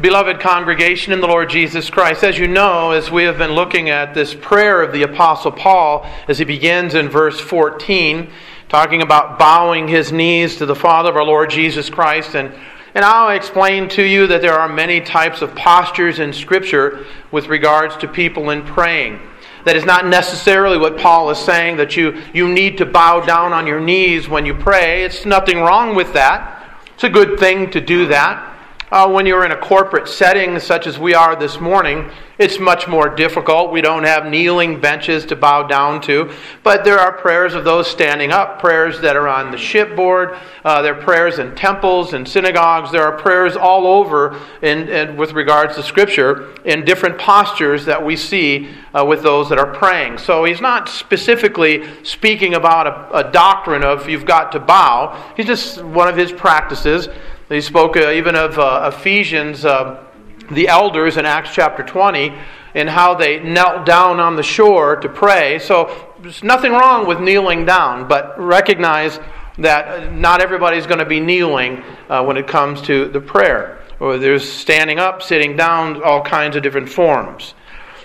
Beloved congregation in the Lord Jesus Christ, as you know, as we have been looking at this prayer of the Apostle Paul, as he begins in verse 14, talking about bowing his knees to the Father of our Lord Jesus Christ, and, and I'll explain to you that there are many types of postures in Scripture with regards to people in praying. That is not necessarily what Paul is saying, that you, you need to bow down on your knees when you pray. It's nothing wrong with that. It's a good thing to do that. Uh, when you're in a corporate setting such as we are this morning, it's much more difficult. We don't have kneeling benches to bow down to. But there are prayers of those standing up, prayers that are on the shipboard. Uh, there are prayers in temples and synagogues. There are prayers all over in, in with regards to Scripture in different postures that we see uh, with those that are praying. So he's not specifically speaking about a, a doctrine of you've got to bow. He's just one of his practices he spoke uh, even of uh, Ephesians, uh, the elders in Acts chapter 20, and how they knelt down on the shore to pray. So there's nothing wrong with kneeling down, but recognize that not everybody's going to be kneeling uh, when it comes to the prayer. Or there's standing up, sitting down, all kinds of different forms.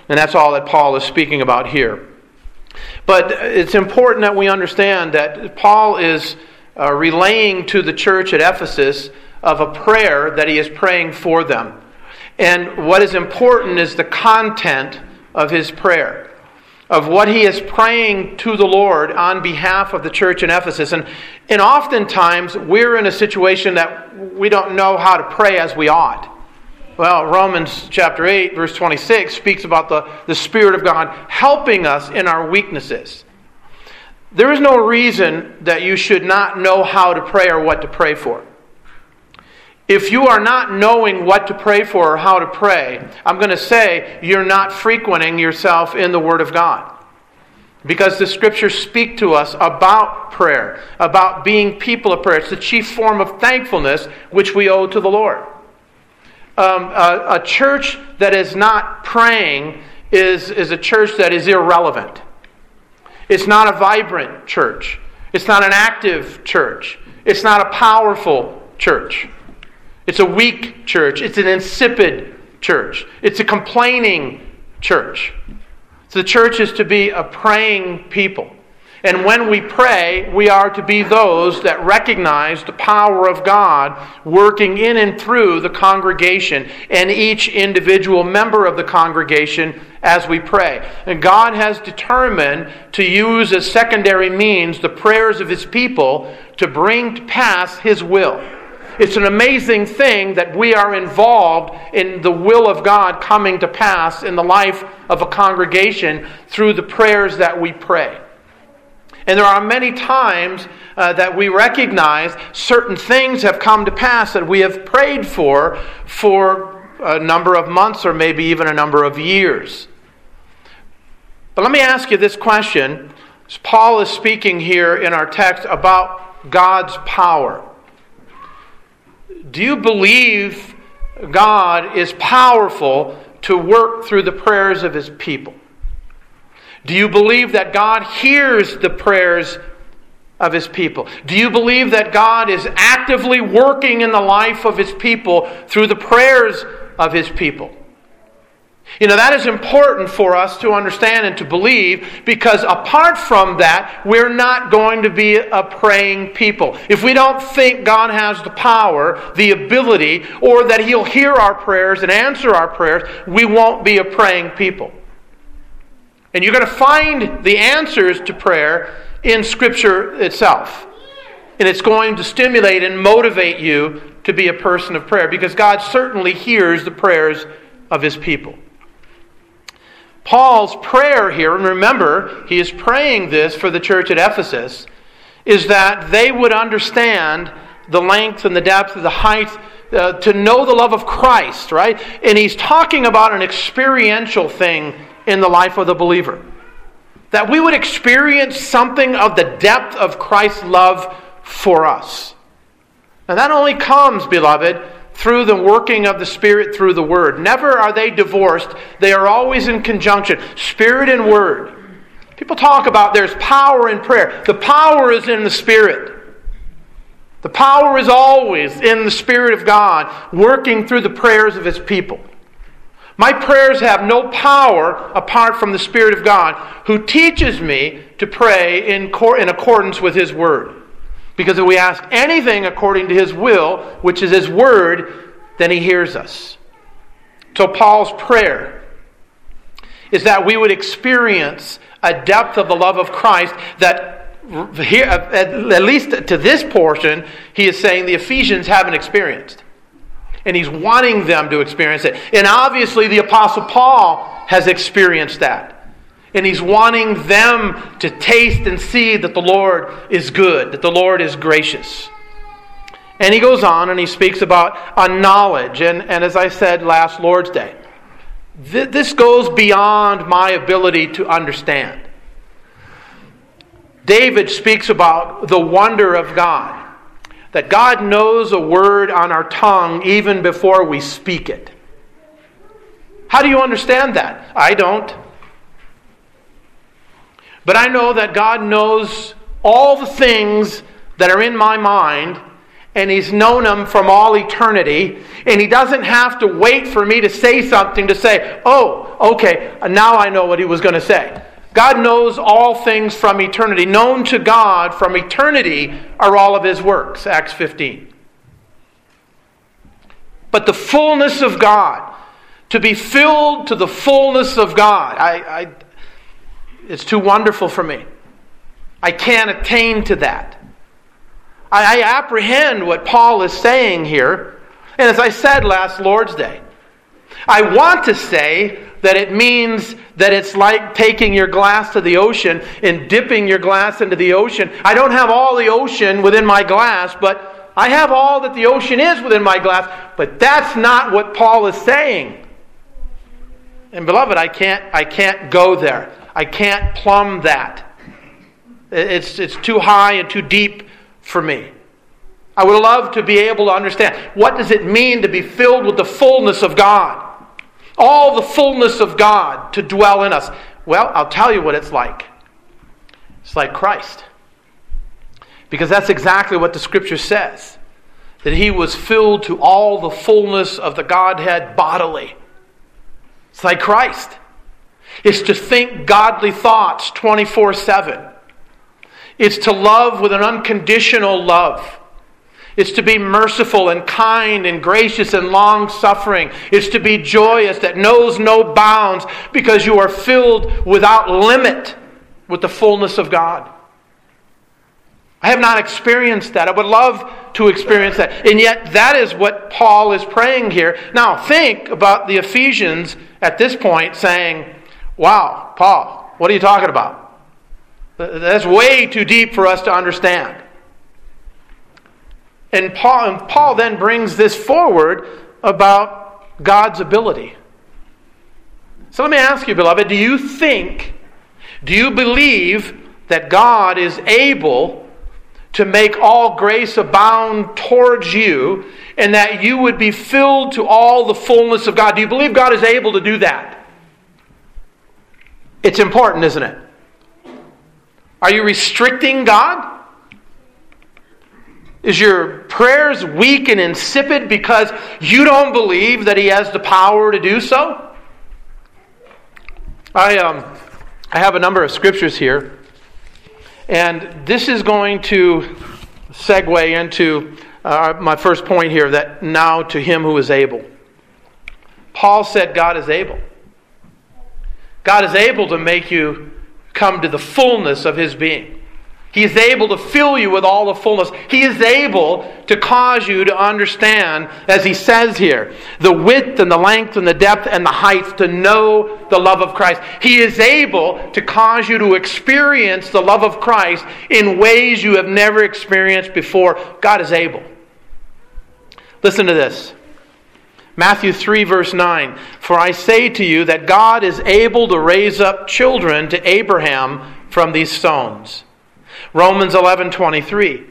And that's all that Paul is speaking about here. But it's important that we understand that Paul is uh, relaying to the church at Ephesus of a prayer that he is praying for them. And what is important is the content of his prayer, of what he is praying to the Lord on behalf of the church in Ephesus. And, and oftentimes we're in a situation that we don't know how to pray as we ought. Well, Romans chapter 8, verse 26 speaks about the, the Spirit of God helping us in our weaknesses. There is no reason that you should not know how to pray or what to pray for. If you are not knowing what to pray for or how to pray, I'm going to say you're not frequenting yourself in the Word of God. Because the scriptures speak to us about prayer, about being people of prayer. It's the chief form of thankfulness which we owe to the Lord. Um, a, a church that is not praying is, is a church that is irrelevant. It's not a vibrant church. It's not an active church. It's not a powerful church. It's a weak church. It's an insipid church. It's a complaining church. So the church is to be a praying people. And when we pray, we are to be those that recognize the power of God working in and through the congregation and each individual member of the congregation as we pray. And God has determined to use as secondary means the prayers of His people to bring to pass His will. It's an amazing thing that we are involved in the will of God coming to pass in the life of a congregation through the prayers that we pray. And there are many times uh, that we recognize certain things have come to pass that we have prayed for for a number of months or maybe even a number of years. But let me ask you this question. Paul is speaking here in our text about God's power. Do you believe God is powerful to work through the prayers of his people? Do you believe that God hears the prayers of his people? Do you believe that God is actively working in the life of his people through the prayers of his people? You know, that is important for us to understand and to believe because apart from that, we're not going to be a praying people. If we don't think God has the power, the ability, or that He'll hear our prayers and answer our prayers, we won't be a praying people. And you're going to find the answers to prayer in Scripture itself. And it's going to stimulate and motivate you to be a person of prayer because God certainly hears the prayers of His people. Paul's prayer here, and remember, he is praying this for the church at Ephesus, is that they would understand the length and the depth, of the height, uh, to know the love of Christ, right? And he's talking about an experiential thing in the life of the believer. That we would experience something of the depth of Christ's love for us. Now, that only comes, beloved, through the working of the Spirit through the Word. Never are they divorced, they are always in conjunction. Spirit and Word. People talk about there's power in prayer. The power is in the Spirit. The power is always in the Spirit of God working through the prayers of His people. My prayers have no power apart from the Spirit of God who teaches me to pray in, in accordance with His Word. Because if we ask anything according to His will, which is His Word, then He hears us. So, Paul's prayer is that we would experience a depth of the love of Christ that here, at least to this portion, he is saying the Ephesians haven't experienced. And he's wanting them to experience it. And obviously, the Apostle Paul has experienced that. And he's wanting them to taste and see that the Lord is good, that the Lord is gracious. And he goes on and he speaks about a knowledge. And, and as I said last Lord's Day, th- this goes beyond my ability to understand. David speaks about the wonder of God. That God knows a word on our tongue even before we speak it. How do you understand that? I don't. But I know that God knows all the things that are in my mind, and He's known them from all eternity, and He doesn't have to wait for me to say something to say, oh, okay, now I know what He was going to say. God knows all things from eternity. Known to God from eternity are all of his works. Acts 15. But the fullness of God, to be filled to the fullness of God, I, I, it's too wonderful for me. I can't attain to that. I, I apprehend what Paul is saying here. And as I said last Lord's Day, I want to say that it means that it's like taking your glass to the ocean and dipping your glass into the ocean. I don't have all the ocean within my glass, but I have all that the ocean is within my glass. But that's not what Paul is saying. And beloved, I can't, I can't go there. I can't plumb that. It's, it's too high and too deep for me. I would love to be able to understand what does it mean to be filled with the fullness of God? all the fullness of God to dwell in us. Well, I'll tell you what it's like. It's like Christ. Because that's exactly what the scripture says that he was filled to all the fullness of the Godhead bodily. It's like Christ. It's to think godly thoughts 24 7. It's to love with an unconditional love. It's to be merciful and kind and gracious and long suffering. It's to be joyous that knows no bounds because you are filled without limit with the fullness of God. I have not experienced that. I would love to experience that. And yet, that is what Paul is praying here. Now, think about the Ephesians at this point saying, Wow, Paul, what are you talking about? That's way too deep for us to understand. And Paul, and Paul then brings this forward about God's ability. So let me ask you, beloved, do you think, do you believe that God is able to make all grace abound towards you and that you would be filled to all the fullness of God? Do you believe God is able to do that? It's important, isn't it? Are you restricting God? Is your prayers weak and insipid because you don't believe that He has the power to do so? I, um, I have a number of scriptures here, and this is going to segue into uh, my first point here that now to Him who is able. Paul said, God is able. God is able to make you come to the fullness of His being. He is able to fill you with all the fullness. He is able to cause you to understand, as he says here, the width and the length and the depth and the height to know the love of Christ. He is able to cause you to experience the love of Christ in ways you have never experienced before. God is able. Listen to this. Matthew 3, verse 9. For I say to you that God is able to raise up children to Abraham from these stones. Romans 11:23.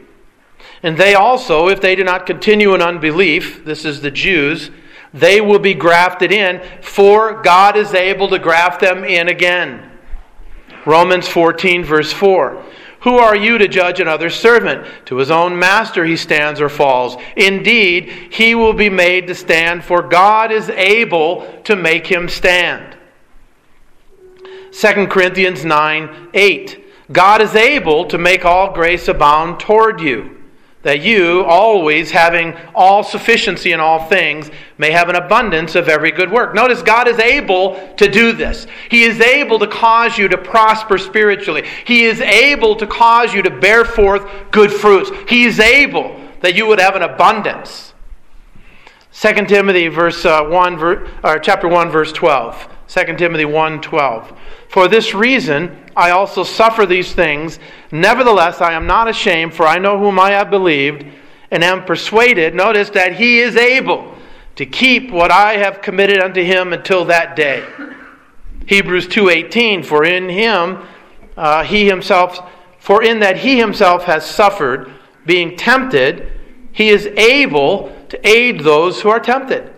And they also, if they do not continue in unbelief, this is the Jews, they will be grafted in, for God is able to graft them in again. Romans 14, verse 4. Who are you to judge another's servant? To his own master he stands or falls. Indeed, he will be made to stand, for God is able to make him stand. 2 Corinthians 9 8. God is able to make all grace abound toward you that you, always having all sufficiency in all things, may have an abundance of every good work. Notice God is able to do this. He is able to cause you to prosper spiritually. He is able to cause you to bear forth good fruits. He is able that you would have an abundance. 2 Timothy verse uh, 1 or chapter 1 verse 12. 2 Timothy 1 12. For this reason, I also suffer these things. Nevertheless, I am not ashamed, for I know whom I have believed, and am persuaded, notice, that he is able to keep what I have committed unto him until that day. Hebrews 2:18 For in him uh, he himself for in that he himself has suffered being tempted he is able to aid those who are tempted.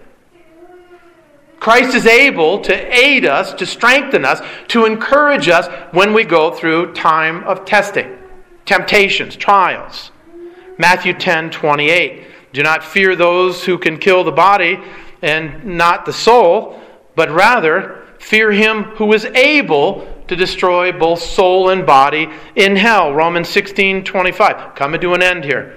Christ is able to aid us, to strengthen us, to encourage us when we go through time of testing, temptations, trials. Matthew 10 28. Do not fear those who can kill the body and not the soul, but rather fear him who is able to destroy both soul and body in hell. Romans 16 25. Coming to an end here.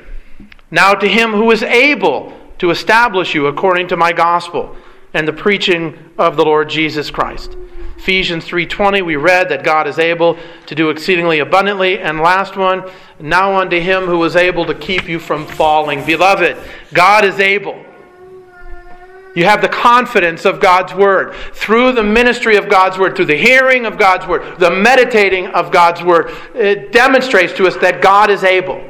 Now to him who is able to establish you according to my gospel and the preaching of the Lord Jesus Christ. Ephesians 3:20 we read that God is able to do exceedingly abundantly and last one now unto him who is able to keep you from falling beloved God is able you have the confidence of God's Word. Through the ministry of God's Word, through the hearing of God's Word, the meditating of God's Word, it demonstrates to us that God is able.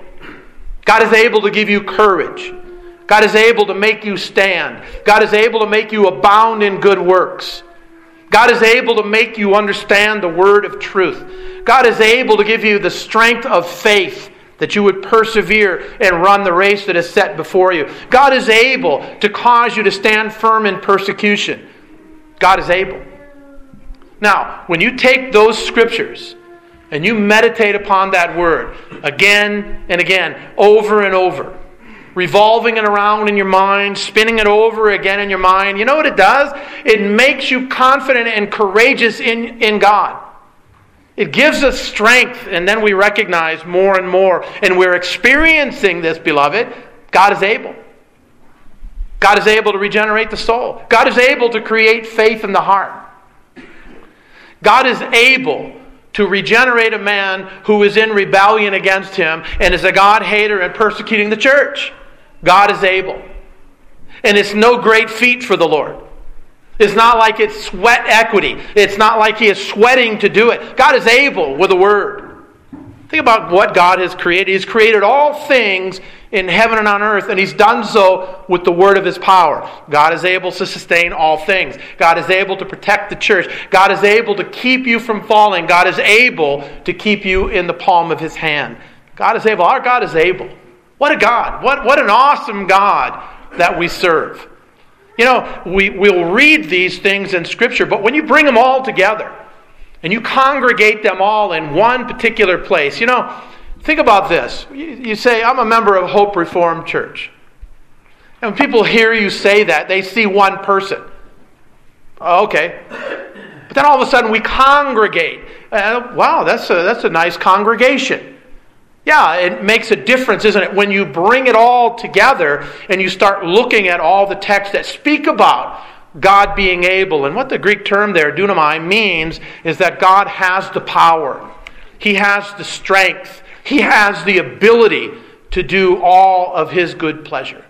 God is able to give you courage. God is able to make you stand. God is able to make you abound in good works. God is able to make you understand the word of truth. God is able to give you the strength of faith that you would persevere and run the race that is set before you. God is able to cause you to stand firm in persecution. God is able. Now, when you take those scriptures and you meditate upon that word again and again, over and over, revolving it around in your mind, spinning it over again in your mind. You know what it does? It makes you confident and courageous in, in God. It gives us strength, and then we recognize more and more, and we're experiencing this, beloved. God is able. God is able to regenerate the soul. God is able to create faith in the heart. God is able to regenerate a man who is in rebellion against him and is a God hater and persecuting the church. God is able. And it's no great feat for the Lord. It's not like it's sweat equity. It's not like he is sweating to do it. God is able with a word. Think about what God has created. He's created all things in heaven and on earth, and He's done so with the word of His power. God is able to sustain all things. God is able to protect the church. God is able to keep you from falling. God is able to keep you in the palm of His hand. God is able. Our God is able. What a God. What, what an awesome God that we serve. You know, we, we'll read these things in Scripture, but when you bring them all together and you congregate them all in one particular place, you know, think about this. You, you say, I'm a member of Hope Reformed Church. And when people hear you say that, they see one person. Oh, okay. But then all of a sudden we congregate. Uh, wow, that's a, that's a nice congregation. Yeah, it makes a difference, isn't it? When you bring it all together and you start looking at all the texts that speak about God being able. And what the Greek term there, dunamai, means is that God has the power, He has the strength, He has the ability to do all of His good pleasure.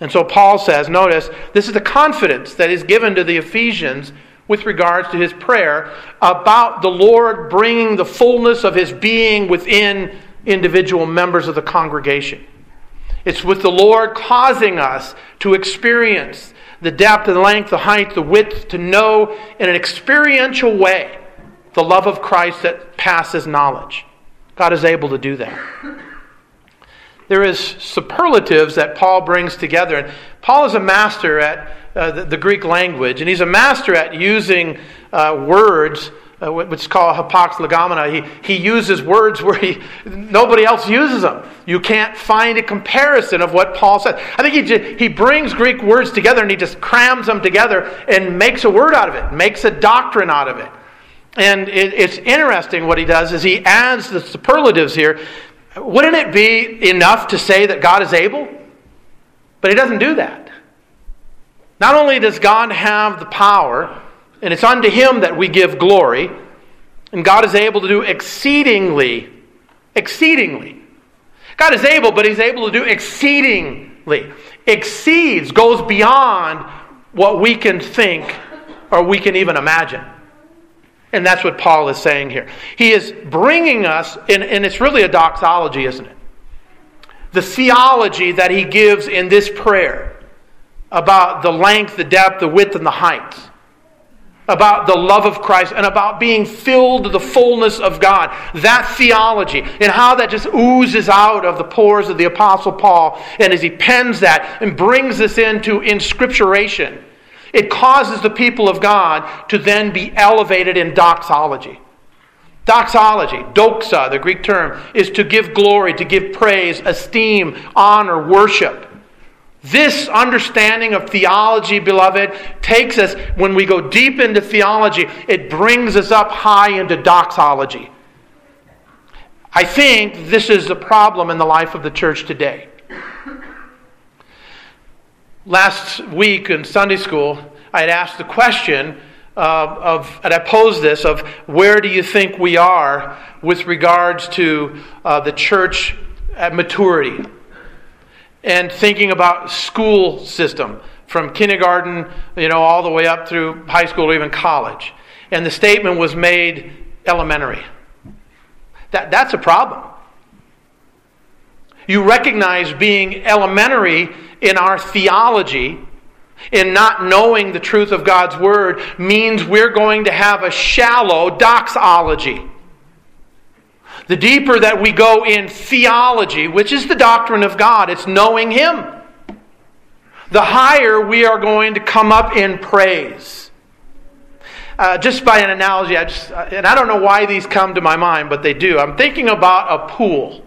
And so Paul says, notice, this is the confidence that is given to the Ephesians with regards to his prayer about the Lord bringing the fullness of his being within individual members of the congregation. It's with the Lord causing us to experience the depth, the length, the height, the width, to know in an experiential way the love of Christ that passes knowledge. God is able to do that. There is superlatives that Paul brings together. And Paul is a master at uh, the, the, Greek language, and he's a master at using uh, words uh, which is called hapax legomena. He, he uses words where he, nobody else uses them. You can't find a comparison of what Paul said. I think he, he brings Greek words together and he just crams them together and makes a word out of it, makes a doctrine out of it. And it, it's interesting what he does is he adds the superlatives here. Wouldn't it be enough to say that God is able? But he doesn't do that. Not only does God have the power, and it's unto him that we give glory. And God is able to do exceedingly, exceedingly. God is able, but he's able to do exceedingly. Exceeds, goes beyond what we can think or we can even imagine. And that's what Paul is saying here. He is bringing us, and, and it's really a doxology, isn't it? The theology that he gives in this prayer about the length, the depth, the width, and the height about the love of Christ and about being filled to the fullness of God. That theology and how that just oozes out of the pores of the Apostle Paul. And as he pens that and brings this into inscripturation, it causes the people of God to then be elevated in doxology. Doxology, doxa, the Greek term, is to give glory, to give praise, esteem, honor, worship. This understanding of theology, beloved, takes us, when we go deep into theology, it brings us up high into doxology. I think this is the problem in the life of the church today. Last week in Sunday school, I had asked the question of, and I posed this of where do you think we are with regards to uh, the church at maturity? And thinking about school system from kindergarten, you know, all the way up through high school or even college. And the statement was made elementary. That, that's a problem. You recognize being elementary in our theology, in not knowing the truth of God's Word, means we're going to have a shallow doxology. The deeper that we go in theology, which is the doctrine of God, it's knowing Him, the higher we are going to come up in praise. Uh, just by an analogy, I just, and I don't know why these come to my mind, but they do. I'm thinking about a pool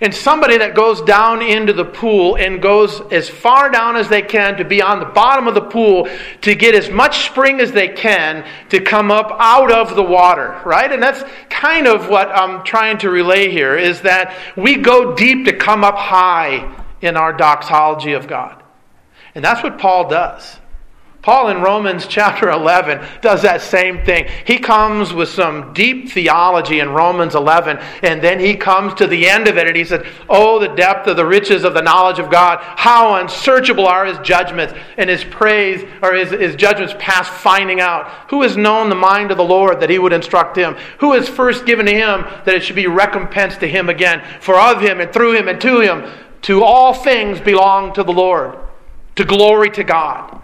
and somebody that goes down into the pool and goes as far down as they can to be on the bottom of the pool to get as much spring as they can to come up out of the water, right? And that's kind of what I'm trying to relay here is that we go deep to come up high in our doxology of God. And that's what Paul does. Paul in Romans chapter 11 does that same thing. He comes with some deep theology in Romans 11, and then he comes to the end of it and he said, Oh, the depth of the riches of the knowledge of God. How unsearchable are his judgments, and his praise, or his, his judgments past finding out. Who has known the mind of the Lord that he would instruct him? Who has first given to him that it should be recompensed to him again? For of him and through him and to him, to all things belong to the Lord, to glory to God.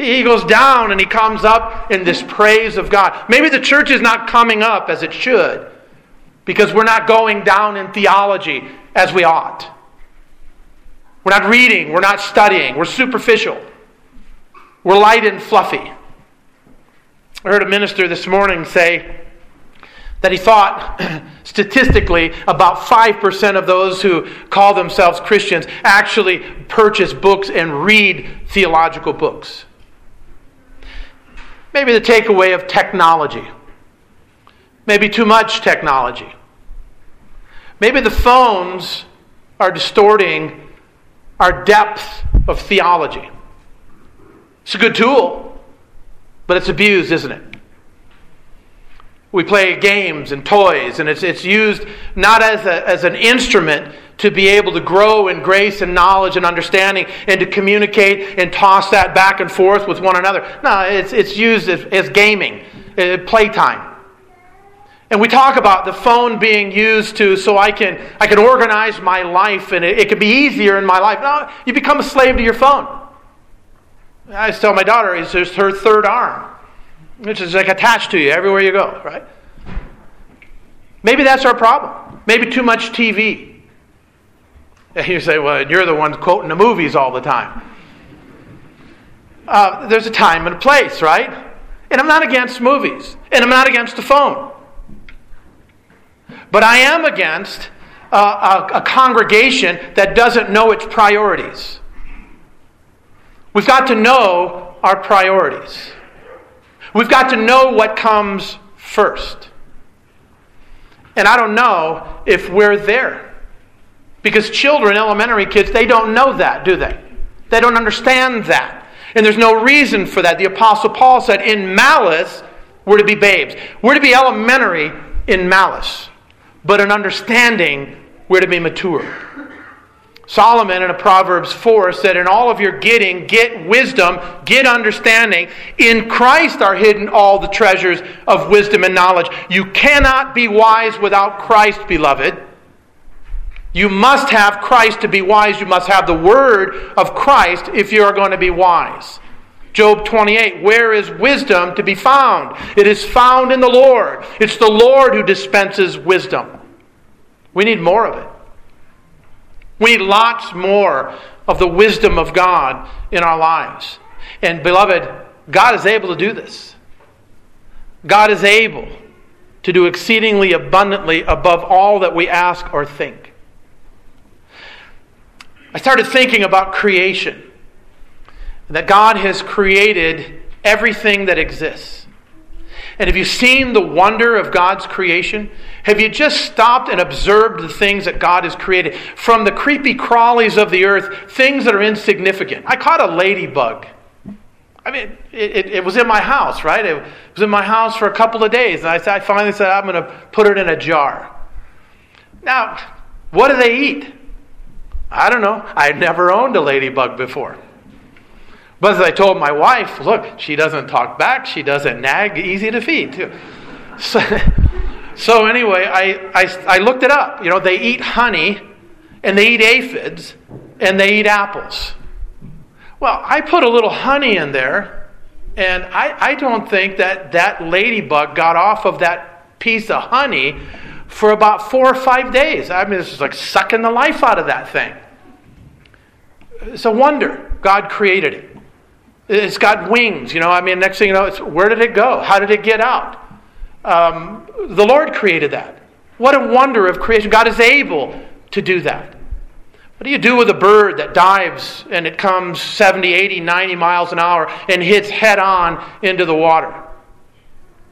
He goes down and he comes up in this praise of God. Maybe the church is not coming up as it should because we're not going down in theology as we ought. We're not reading, we're not studying, we're superficial, we're light and fluffy. I heard a minister this morning say that he thought statistically about 5% of those who call themselves Christians actually purchase books and read theological books. Maybe the takeaway of technology. Maybe too much technology. Maybe the phones are distorting our depth of theology. It's a good tool, but it's abused, isn't it? We play games and toys, and it's, it's used not as, a, as an instrument to be able to grow in grace and knowledge and understanding and to communicate and toss that back and forth with one another. No, it's, it's used as, as gaming, uh, playtime. And we talk about the phone being used to so I can I can organize my life and it, it can be easier in my life. No, you become a slave to your phone. I tell my daughter it's just her third arm, which is like attached to you everywhere you go, right? Maybe that's our problem. Maybe too much TV. And you say, well, you're the one quoting the movies all the time. Uh, there's a time and a place, right? And I'm not against movies. And I'm not against the phone. But I am against a, a, a congregation that doesn't know its priorities. We've got to know our priorities. We've got to know what comes first. And I don't know if we're there. Because children, elementary kids, they don't know that, do they? They don't understand that. And there's no reason for that. The Apostle Paul said, in malice, we're to be babes. We're to be elementary in malice. But in understanding, we're to be mature. Solomon in a Proverbs 4 said, In all of your getting, get wisdom, get understanding. In Christ are hidden all the treasures of wisdom and knowledge. You cannot be wise without Christ, beloved. You must have Christ to be wise. You must have the word of Christ if you are going to be wise. Job 28, where is wisdom to be found? It is found in the Lord. It's the Lord who dispenses wisdom. We need more of it. We need lots more of the wisdom of God in our lives. And beloved, God is able to do this. God is able to do exceedingly abundantly above all that we ask or think. I started thinking about creation. That God has created everything that exists. And have you seen the wonder of God's creation? Have you just stopped and observed the things that God has created? From the creepy crawlies of the earth, things that are insignificant. I caught a ladybug. I mean, it, it, it was in my house, right? It was in my house for a couple of days. And I, I finally said, I'm going to put it in a jar. Now, what do they eat? I don't know. I never owned a ladybug before. But as I told my wife, look, she doesn't talk back, she doesn't nag, easy to feed too. So, so anyway, I, I, I looked it up. You know, they eat honey and they eat aphids and they eat apples. Well, I put a little honey in there, and I, I don't think that that ladybug got off of that piece of honey for about four or five days. I mean, this is like sucking the life out of that thing. It's a wonder God created it. It's got wings, you know. I mean, next thing you know, it's where did it go? How did it get out? Um, the Lord created that. What a wonder of creation. God is able to do that. What do you do with a bird that dives and it comes 70, 80, 90 miles an hour and hits head on into the water?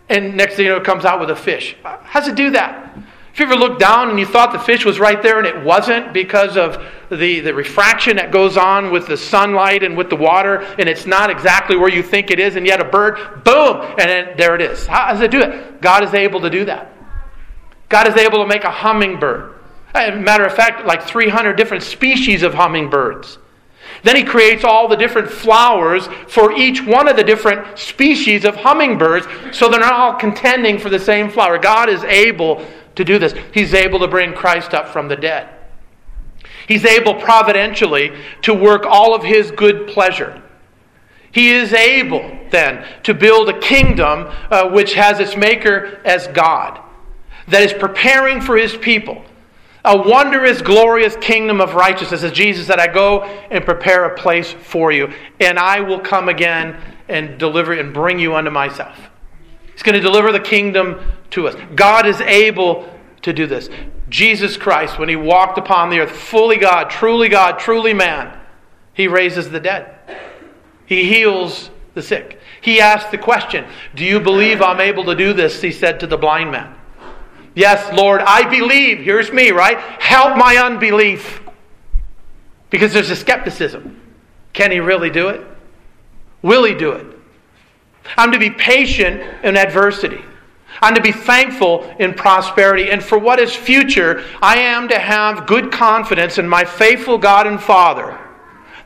And next thing you know, it comes out with a fish. How does it do that? If you ever looked down and you thought the fish was right there and it wasn't because of the, the refraction that goes on with the sunlight and with the water, and it's not exactly where you think it is, and yet a bird, boom, and then there it is. How does it do it? God is able to do that. God is able to make a hummingbird. Matter of fact, like 300 different species of hummingbirds. Then he creates all the different flowers for each one of the different species of hummingbirds so they're not all contending for the same flower. God is able to do this. He's able to bring Christ up from the dead. He's able providentially to work all of his good pleasure. He is able then to build a kingdom uh, which has its maker as God, that is preparing for his people a wondrous, glorious kingdom of righteousness. As Jesus said, I go and prepare a place for you, and I will come again and deliver and bring you unto myself. He's going to deliver the kingdom to us. God is able to do this. Jesus Christ, when he walked upon the earth, fully God, truly God, truly man, he raises the dead. He heals the sick. He asked the question, Do you believe I'm able to do this? He said to the blind man. Yes, Lord, I believe. Here's me, right? Help my unbelief. Because there's a skepticism. Can he really do it? Will he do it? I'm to be patient in adversity. I'm to be thankful in prosperity. And for what is future, I am to have good confidence in my faithful God and Father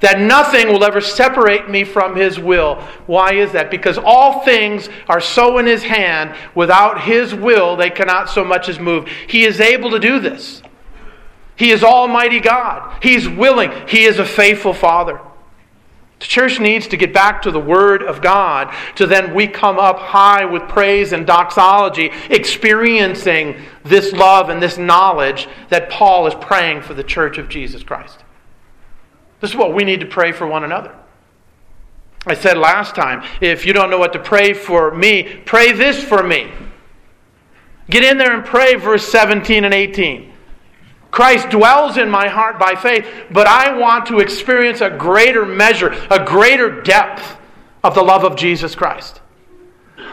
that nothing will ever separate me from His will. Why is that? Because all things are so in His hand, without His will, they cannot so much as move. He is able to do this. He is Almighty God. He's willing. He is a faithful Father. The church needs to get back to the Word of God to then we come up high with praise and doxology, experiencing this love and this knowledge that Paul is praying for the church of Jesus Christ. This is what we need to pray for one another. I said last time if you don't know what to pray for me, pray this for me. Get in there and pray verse 17 and 18. Christ dwells in my heart by faith, but I want to experience a greater measure, a greater depth of the love of Jesus Christ.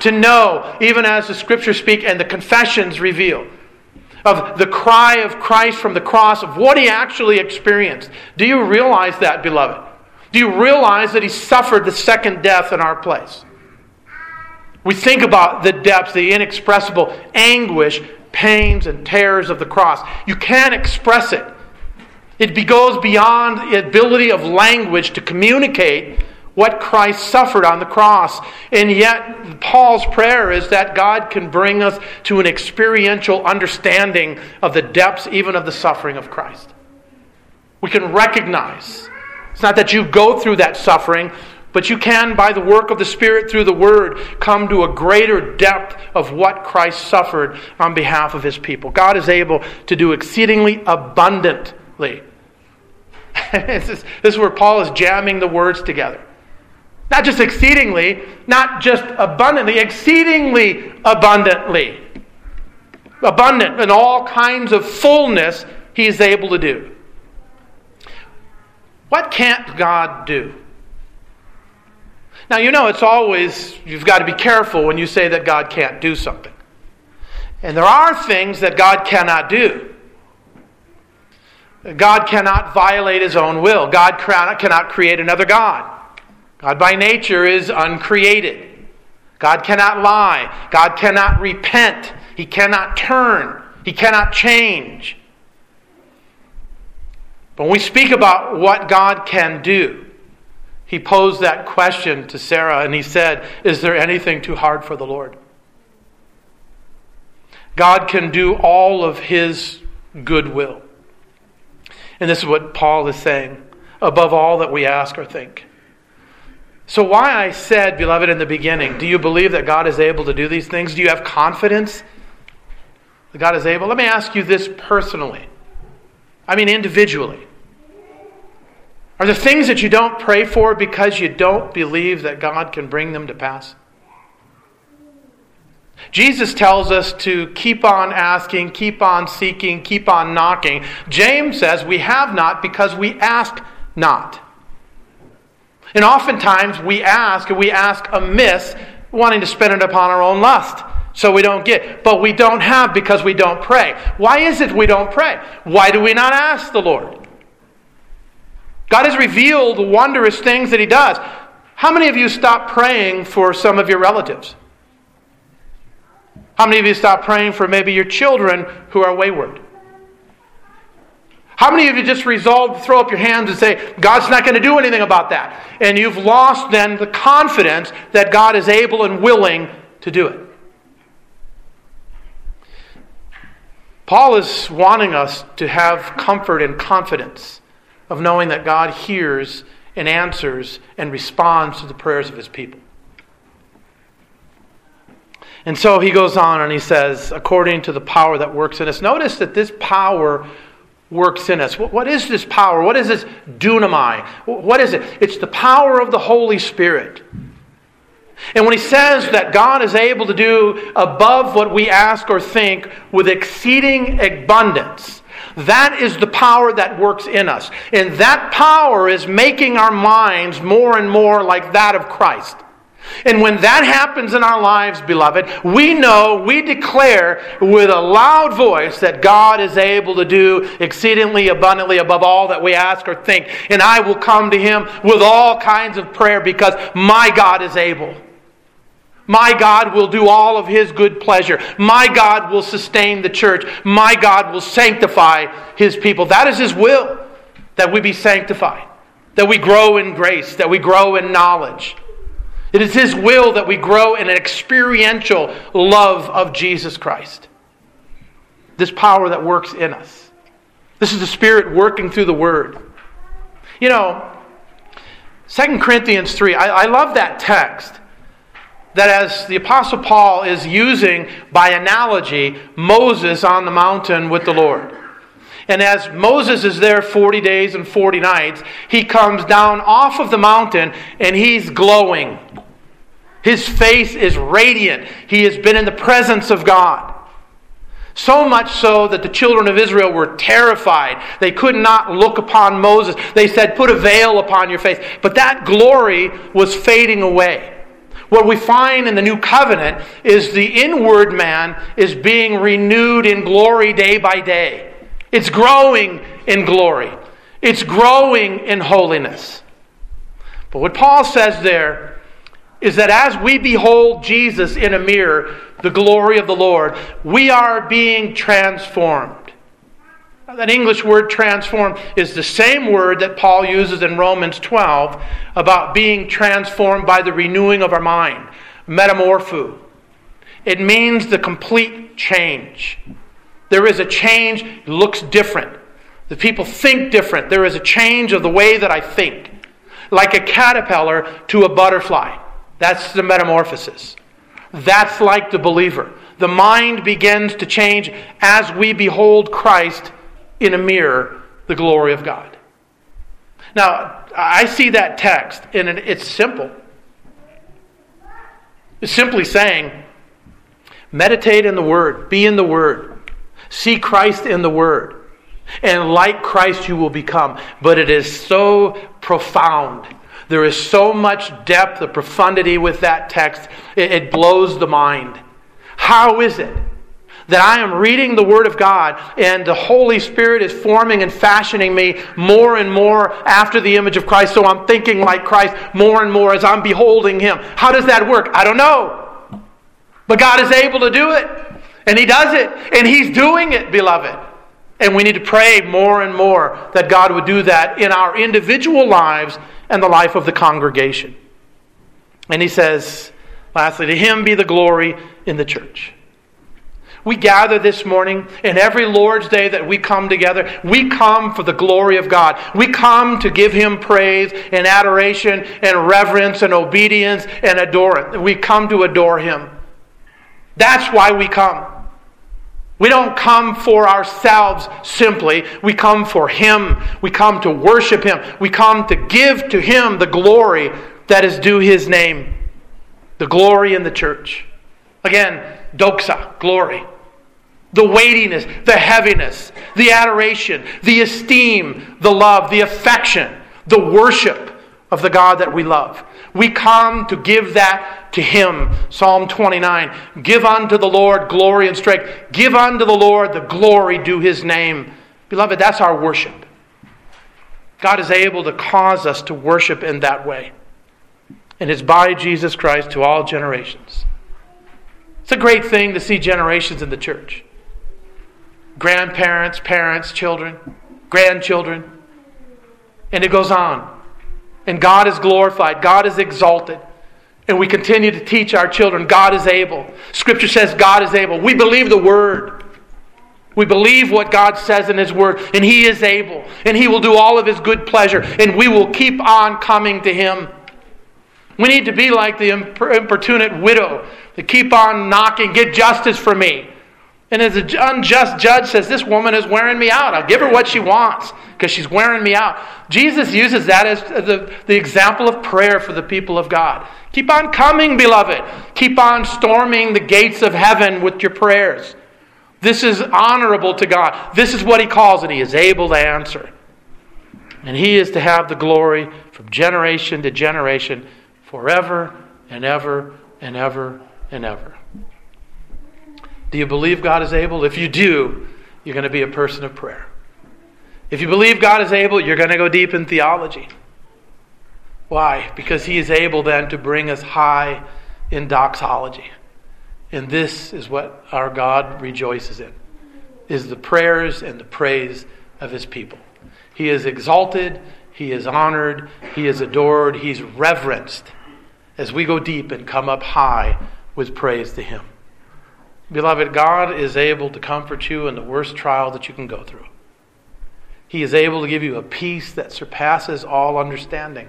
To know, even as the scriptures speak and the confessions reveal, of the cry of Christ from the cross, of what he actually experienced. Do you realize that, beloved? Do you realize that he suffered the second death in our place? We think about the depths, the inexpressible anguish, pains, and terrors of the cross. You can't express it. It goes beyond the ability of language to communicate what Christ suffered on the cross. And yet, Paul's prayer is that God can bring us to an experiential understanding of the depths, even of the suffering of Christ. We can recognize. It's not that you go through that suffering, but you can, by the work of the Spirit through the Word, come to a greater depth of what Christ suffered on behalf of His people. God is able to do exceedingly abundantly. this, is, where Paul is jamming the words together. Not just exceedingly, not just abundantly, exceedingly abundantly. Abundant in all kinds of fullness, He is able to do. What can't God do? Now, you know, it's always, you've got to be careful when you say that God can't do something. And there are things that God cannot do. God cannot violate his own will. God cannot create another God. God by nature is uncreated. God cannot lie. God cannot repent. He cannot turn. He cannot change. But when we speak about what God can do, he posed that question to Sarah and he said, Is there anything too hard for the Lord? God can do all of his goodwill. And this is what Paul is saying above all that we ask or think. So, why I said, beloved, in the beginning, do you believe that God is able to do these things? Do you have confidence that God is able? Let me ask you this personally. I mean, individually. Are there things that you don't pray for because you don't believe that God can bring them to pass? Jesus tells us to keep on asking, keep on seeking, keep on knocking. James says we have not because we ask not. And oftentimes we ask, and we ask amiss, wanting to spend it upon our own lust. So we don't get. But we don't have because we don't pray. Why is it we don't pray? Why do we not ask the Lord? God has revealed wondrous things that He does. How many of you stop praying for some of your relatives? How many of you stop praying for maybe your children who are wayward? How many of you just resolved to throw up your hands and say, God's not going to do anything about that? And you've lost then the confidence that God is able and willing to do it. Paul is wanting us to have comfort and confidence of knowing that God hears and answers and responds to the prayers of his people. And so he goes on and he says, according to the power that works in us. Notice that this power works in us. What is this power? What is this dunamai? What is it? It's the power of the Holy Spirit. And when he says that God is able to do above what we ask or think with exceeding abundance, that is the power that works in us. And that power is making our minds more and more like that of Christ. And when that happens in our lives, beloved, we know, we declare with a loud voice that God is able to do exceedingly abundantly above all that we ask or think. And I will come to Him with all kinds of prayer because my God is able. My God will do all of His good pleasure. My God will sustain the church. My God will sanctify His people. That is His will, that we be sanctified, that we grow in grace, that we grow in knowledge. It is His will that we grow in an experiential love of Jesus Christ. This power that works in us. This is the Spirit working through the Word. You know, 2 Corinthians 3, I, I love that text that as the Apostle Paul is using by analogy Moses on the mountain with the Lord. And as Moses is there 40 days and 40 nights, he comes down off of the mountain and he's glowing. His face is radiant. He has been in the presence of God. So much so that the children of Israel were terrified. They could not look upon Moses. They said, Put a veil upon your face. But that glory was fading away. What we find in the new covenant is the inward man is being renewed in glory day by day. It's growing in glory, it's growing in holiness. But what Paul says there is that as we behold Jesus in a mirror, the glory of the Lord, we are being transformed. That English word transform is the same word that Paul uses in Romans 12 about being transformed by the renewing of our mind, metamorpho. It means the complete change. There is a change, it looks different. The people think different. There is a change of the way that I think. Like a caterpillar to a butterfly. That's the metamorphosis. That's like the believer. The mind begins to change as we behold Christ in a mirror, the glory of God. Now, I see that text, and it's simple. It's simply saying, meditate in the Word, be in the Word, see Christ in the Word, and like Christ you will become. But it is so profound there is so much depth, of profundity with that text, it blows the mind. How is it that I am reading the Word of God and the Holy Spirit is forming and fashioning me more and more after the image of Christ, so I'm thinking like Christ more and more as I'm beholding Him? How does that work? I don't know. But God is able to do it, and He does it, and He's doing it, beloved. And we need to pray more and more that God would do that in our individual lives and the life of the congregation. And he says, lastly, to him be the glory in the church. We gather this morning, and every Lord's Day that we come together, we come for the glory of God. We come to give Him praise and adoration and reverence and obedience and adore We come to adore Him. That's why we come. We don't come for ourselves simply. We come for Him. We come to worship Him. We come to give to Him the glory that is due His name. The glory in the church. Again, doxa, glory. The weightiness, the heaviness, the adoration, the esteem, the love, the affection, the worship of the God that we love. We come to give that to Him. Psalm 29 Give unto the Lord glory and strength. Give unto the Lord the glory due His name. Beloved, that's our worship. God is able to cause us to worship in that way. And it's by Jesus Christ to all generations. It's a great thing to see generations in the church grandparents, parents, children, grandchildren. And it goes on. And God is glorified, God is exalted. And we continue to teach our children God is able. Scripture says God is able. We believe the Word. We believe what God says in His Word, and He is able, and He will do all of His good pleasure, and we will keep on coming to Him. We need to be like the importunate widow to keep on knocking, get justice for me. And as an unjust judge says, This woman is wearing me out. I'll give her what she wants because she's wearing me out. Jesus uses that as the, the example of prayer for the people of God. Keep on coming, beloved. Keep on storming the gates of heaven with your prayers. This is honorable to God. This is what He calls it. He is able to answer. And He is to have the glory from generation to generation, forever and ever and ever and ever. Do you believe God is able? If you do, you're going to be a person of prayer. If you believe God is able, you're going to go deep in theology. Why? Because He is able then to bring us high in doxology. And this is what our God rejoices in is the prayers and the praise of his people. He is exalted, he is honored, he is adored, he's reverenced as we go deep and come up high with praise to him. Beloved, God is able to comfort you in the worst trial that you can go through. He is able to give you a peace that surpasses all understanding.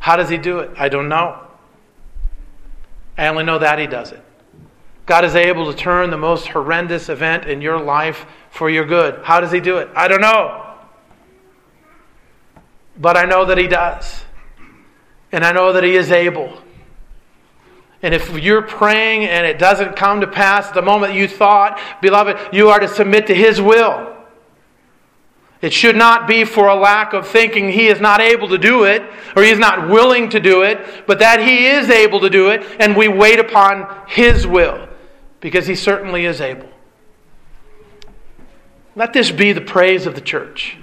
How does He do it? I don't know. I only know that He does it. God is able to turn the most horrendous event in your life for your good. How does He do it? I don't know. But I know that He does. And I know that He is able. And if you're praying and it doesn't come to pass the moment you thought, beloved, you are to submit to His will. It should not be for a lack of thinking He is not able to do it or He is not willing to do it, but that He is able to do it and we wait upon His will because He certainly is able. Let this be the praise of the church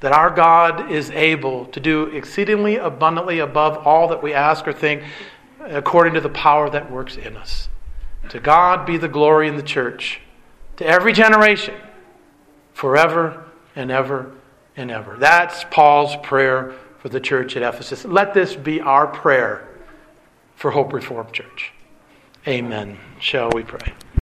that our God is able to do exceedingly abundantly above all that we ask or think according to the power that works in us. To God be the glory in the church, to every generation, forever and ever and ever. That's Paul's prayer for the church at Ephesus. Let this be our prayer for Hope Reformed Church. Amen. Shall we pray?